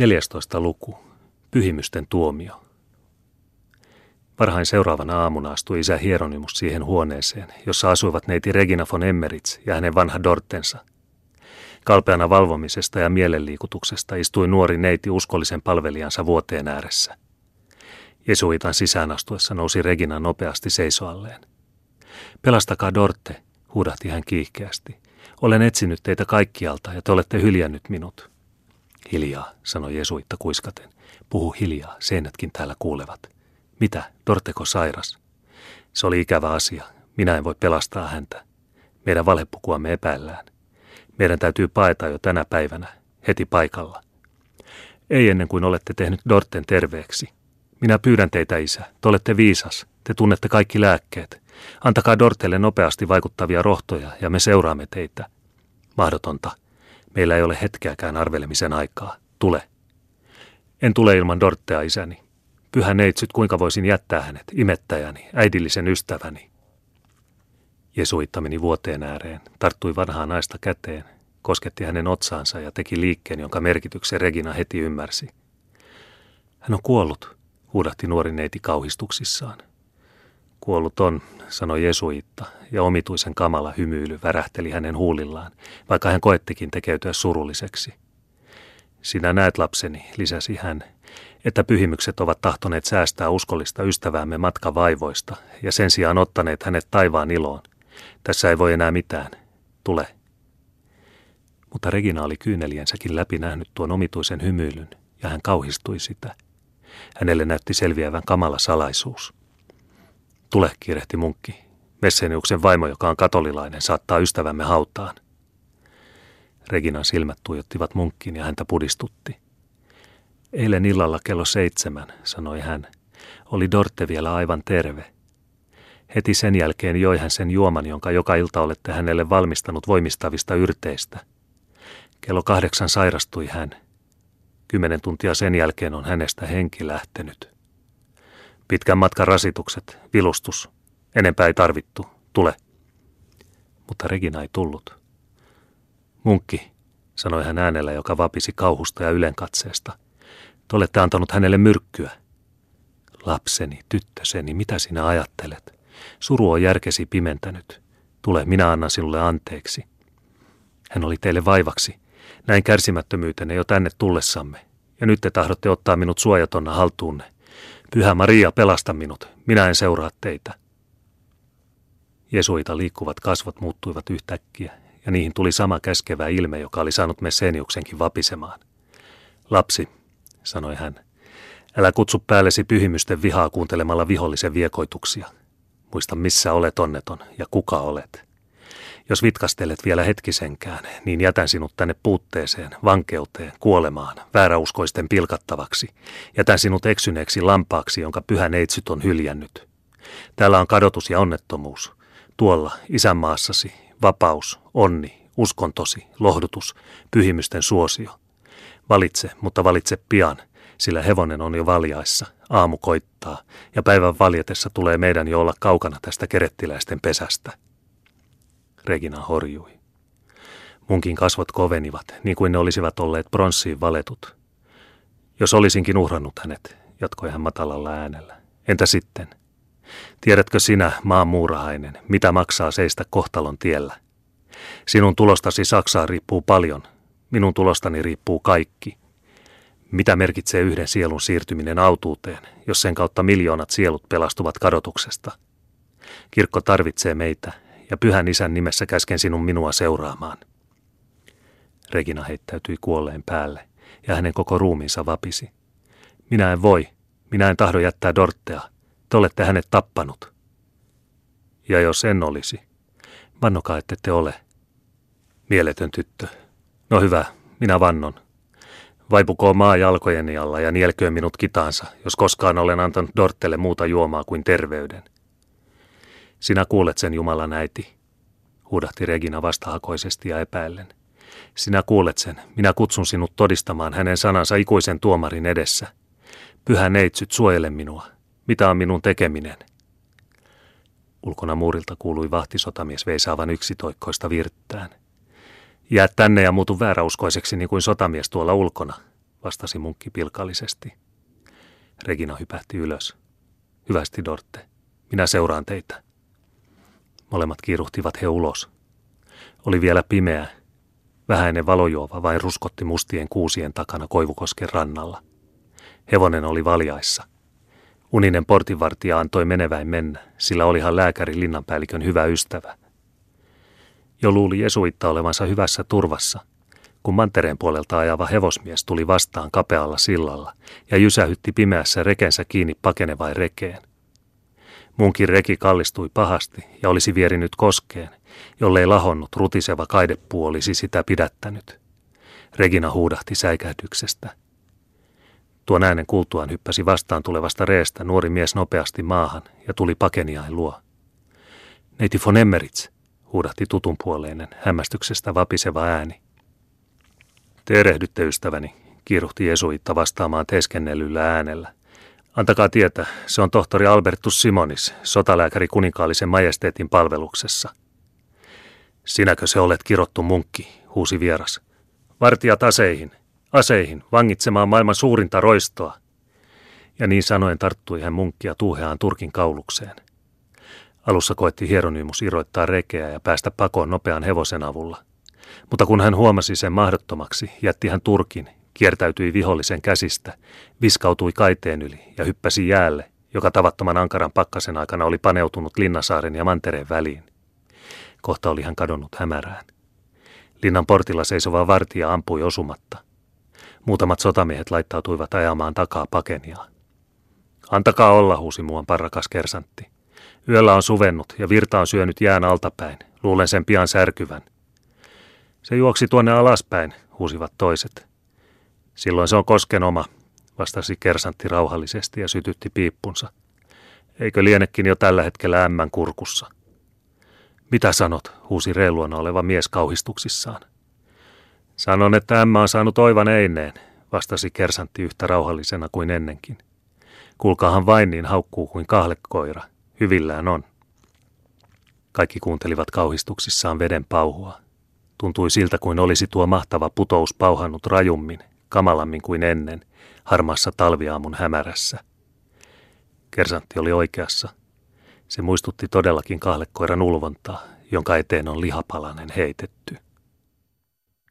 14. luku. Pyhimysten tuomio. Varhain seuraavana aamuna astui isä Hieronymus siihen huoneeseen, jossa asuivat neiti Regina von Emmerits ja hänen vanha Dortensa. Kalpeana valvomisesta ja mielenliikutuksesta istui nuori neiti uskollisen palvelijansa vuoteen ääressä. Jesuitan sisään astuessa nousi Regina nopeasti seisoalleen. Pelastakaa Dorte, huudahti hän kiihkeästi. Olen etsinyt teitä kaikkialta ja te olette hyljännyt minut. Hiljaa, sanoi Jesuitta kuiskaten. Puhu hiljaa, seinätkin täällä kuulevat. Mitä, Dorteko sairas? Se oli ikävä asia. Minä en voi pelastaa häntä. Meidän valepukuamme epäillään. Meidän täytyy paeta jo tänä päivänä, heti paikalla. Ei ennen kuin olette tehnyt Dorten terveeksi. Minä pyydän teitä, isä. Te olette viisas. Te tunnette kaikki lääkkeet. Antakaa Dortelle nopeasti vaikuttavia rohtoja ja me seuraamme teitä. Mahdotonta. Meillä ei ole hetkeäkään arvelemisen aikaa. Tule. En tule ilman Dorttea, isäni. Pyhä neitsyt, kuinka voisin jättää hänet, imettäjäni, äidillisen ystäväni. Jesuitta meni vuoteen ääreen, tarttui vanhaa naista käteen, kosketti hänen otsaansa ja teki liikkeen, jonka merkityksen Regina heti ymmärsi. Hän on kuollut, huudahti nuori neiti kauhistuksissaan. Kuollut on, sanoi Jesuitta, ja omituisen kamala hymyily värähteli hänen huulillaan, vaikka hän koettikin tekeytyä surulliseksi. Sinä näet lapseni, lisäsi hän, että pyhimykset ovat tahtoneet säästää uskollista ystäväämme matkavaivoista ja sen sijaan ottaneet hänet taivaan iloon. Tässä ei voi enää mitään. Tule. Mutta Regina oli kyyneliensäkin läpi nähnyt tuon omituisen hymyilyn, ja hän kauhistui sitä. Hänelle näytti selviävän kamala salaisuus. Tule, kiirehti munkki. Messeniuksen vaimo, joka on katolilainen, saattaa ystävämme hautaan. Reginan silmät tuijottivat munkkiin ja häntä pudistutti. Eilen illalla kello seitsemän, sanoi hän, oli Dorte vielä aivan terve. Heti sen jälkeen joi hän sen juoman, jonka joka ilta olette hänelle valmistanut voimistavista yrteistä. Kello kahdeksan sairastui hän. Kymmenen tuntia sen jälkeen on hänestä henki lähtenyt. Pitkän matkan rasitukset, vilustus. Enempää ei tarvittu. Tule. Mutta Regina ei tullut. Munkki, sanoi hän äänellä, joka vapisi kauhusta ja ylenkatseesta. Te olette antanut hänelle myrkkyä. Lapseni, tyttöseni, mitä sinä ajattelet? Suru on järkesi pimentänyt. Tule, minä annan sinulle anteeksi. Hän oli teille vaivaksi. Näin kärsimättömyytenne jo tänne tullessamme. Ja nyt te tahdotte ottaa minut suojatonna haltuunne. Pyhä Maria, pelasta minut. Minä en seuraa teitä. Jesuita liikkuvat kasvot muuttuivat yhtäkkiä, ja niihin tuli sama käskevä ilme, joka oli saanut Messeniuksenkin vapisemaan. Lapsi, sanoi hän, älä kutsu päällesi pyhimysten vihaa kuuntelemalla vihollisen viekoituksia. Muista, missä olet onneton ja kuka olet. Jos vitkastelet vielä hetkisenkään, niin jätän sinut tänne puutteeseen, vankeuteen, kuolemaan, vääräuskoisten pilkattavaksi. Jätän sinut eksyneeksi lampaaksi, jonka pyhä neitsyt on hyljännyt. Täällä on kadotus ja onnettomuus. Tuolla, isänmaassasi, vapaus, onni, uskontosi, lohdutus, pyhimysten suosio. Valitse, mutta valitse pian, sillä hevonen on jo valjaissa, aamu koittaa, ja päivän valjetessa tulee meidän jo olla kaukana tästä kerettiläisten pesästä. Regina horjui. Munkin kasvot kovenivat, niin kuin ne olisivat olleet pronssiin valetut. Jos olisinkin uhrannut hänet, jatkoi hän matalalla äänellä. Entä sitten? Tiedätkö sinä, maan muurahainen, mitä maksaa seistä kohtalon tiellä? Sinun tulostasi Saksaan riippuu paljon. Minun tulostani riippuu kaikki. Mitä merkitsee yhden sielun siirtyminen autuuteen, jos sen kautta miljoonat sielut pelastuvat kadotuksesta? Kirkko tarvitsee meitä, ja pyhän isän nimessä käsken sinun minua seuraamaan. Regina heittäytyi kuolleen päälle, ja hänen koko ruumiinsa vapisi. Minä en voi, minä en tahdo jättää Dorttea. Te olette hänet tappanut. Ja jos en olisi, vannokaa, ette te ole. Mieletön tyttö. No hyvä, minä vannon. Vaipukoon maa jalkojeni alla ja nielköön minut kitaansa, jos koskaan olen antanut Dortelle muuta juomaa kuin terveyden. Sinä kuulet sen Jumalan äiti, huudahti Regina vastahakoisesti ja epäillen. Sinä kuulet sen, minä kutsun sinut todistamaan hänen sanansa ikuisen tuomarin edessä. Pyhä neitsyt, suojele minua. Mitä on minun tekeminen? Ulkona muurilta kuului vahtisotamies veisaavan yksitoikkoista virttään. Jää tänne ja muutu vääräuskoiseksi niin kuin sotamies tuolla ulkona. vastasi munkki pilkallisesti. Regina hypähti ylös. Hyvästi, Dorte. Minä seuraan teitä. Molemmat kiiruhtivat he ulos. Oli vielä pimeä. Vähäinen valojuova vain ruskotti mustien kuusien takana Koivukosken rannalla. Hevonen oli valjaissa. Uninen portinvartija antoi meneväin mennä, sillä olihan lääkäri linnanpäällikön hyvä ystävä. Jo luuli Jesuitta olevansa hyvässä turvassa, kun mantereen puolelta ajava hevosmies tuli vastaan kapealla sillalla ja jysähytti pimeässä rekensä kiinni pakenevain rekeen. Munkin reki kallistui pahasti ja olisi vierinyt koskeen, jollei lahonnut rutiseva kaidepuu olisi sitä pidättänyt. Regina huudahti säikähdyksestä. Tuon äänen kuultuaan hyppäsi vastaan tulevasta reestä nuori mies nopeasti maahan ja tuli pakeniain luo. Neiti von Emmerits, huudahti tutun puoleinen, hämmästyksestä vapiseva ääni. Te erehdytte, ystäväni, kiiruhti Jesuitta vastaamaan teeskennellyllä äänellä. Antakaa tietää, se on tohtori Albertus Simonis, sotalääkäri kuninkaallisen majesteetin palveluksessa. Sinäkö se olet kirottu munkki, huusi vieras. Vartijat aseihin, aseihin, vangitsemaan maailman suurinta roistoa. Ja niin sanoen tarttui hän munkkia tuuheaan Turkin kaulukseen. Alussa koetti Hieronymus irroittaa rekeä ja päästä pakoon nopean hevosen avulla. Mutta kun hän huomasi sen mahdottomaksi, jätti hän Turkin, kiertäytyi vihollisen käsistä, viskautui kaiteen yli ja hyppäsi jäälle, joka tavattoman ankaran pakkasen aikana oli paneutunut Linnasaaren ja Mantereen väliin. Kohta oli hän kadonnut hämärään. Linnan portilla seisova vartija ampui osumatta. Muutamat sotamiehet laittautuivat ajamaan takaa pakeniaa. Antakaa olla, huusi muuan parrakas kersantti. Yöllä on suvennut ja virta on syönyt jään altapäin. Luulen sen pian särkyvän. Se juoksi tuonne alaspäin, huusivat toiset. Silloin se on kosken oma, vastasi kersantti rauhallisesti ja sytytti piippunsa. Eikö lienekin jo tällä hetkellä ämmän kurkussa? Mitä sanot, huusi reiluana oleva mies kauhistuksissaan. Sanon, että ämmä on saanut oivan eineen, vastasi kersantti yhtä rauhallisena kuin ennenkin. Kuulkaahan vain niin haukkuu kuin kahlekoira, hyvillään on. Kaikki kuuntelivat kauhistuksissaan veden pauhua. Tuntui siltä kuin olisi tuo mahtava putous pauhannut rajummin, kamalammin kuin ennen, harmaassa talviaamun hämärässä. Kersantti oli oikeassa. Se muistutti todellakin kahlekoiran ulvontaa, jonka eteen on lihapalanen heitetty.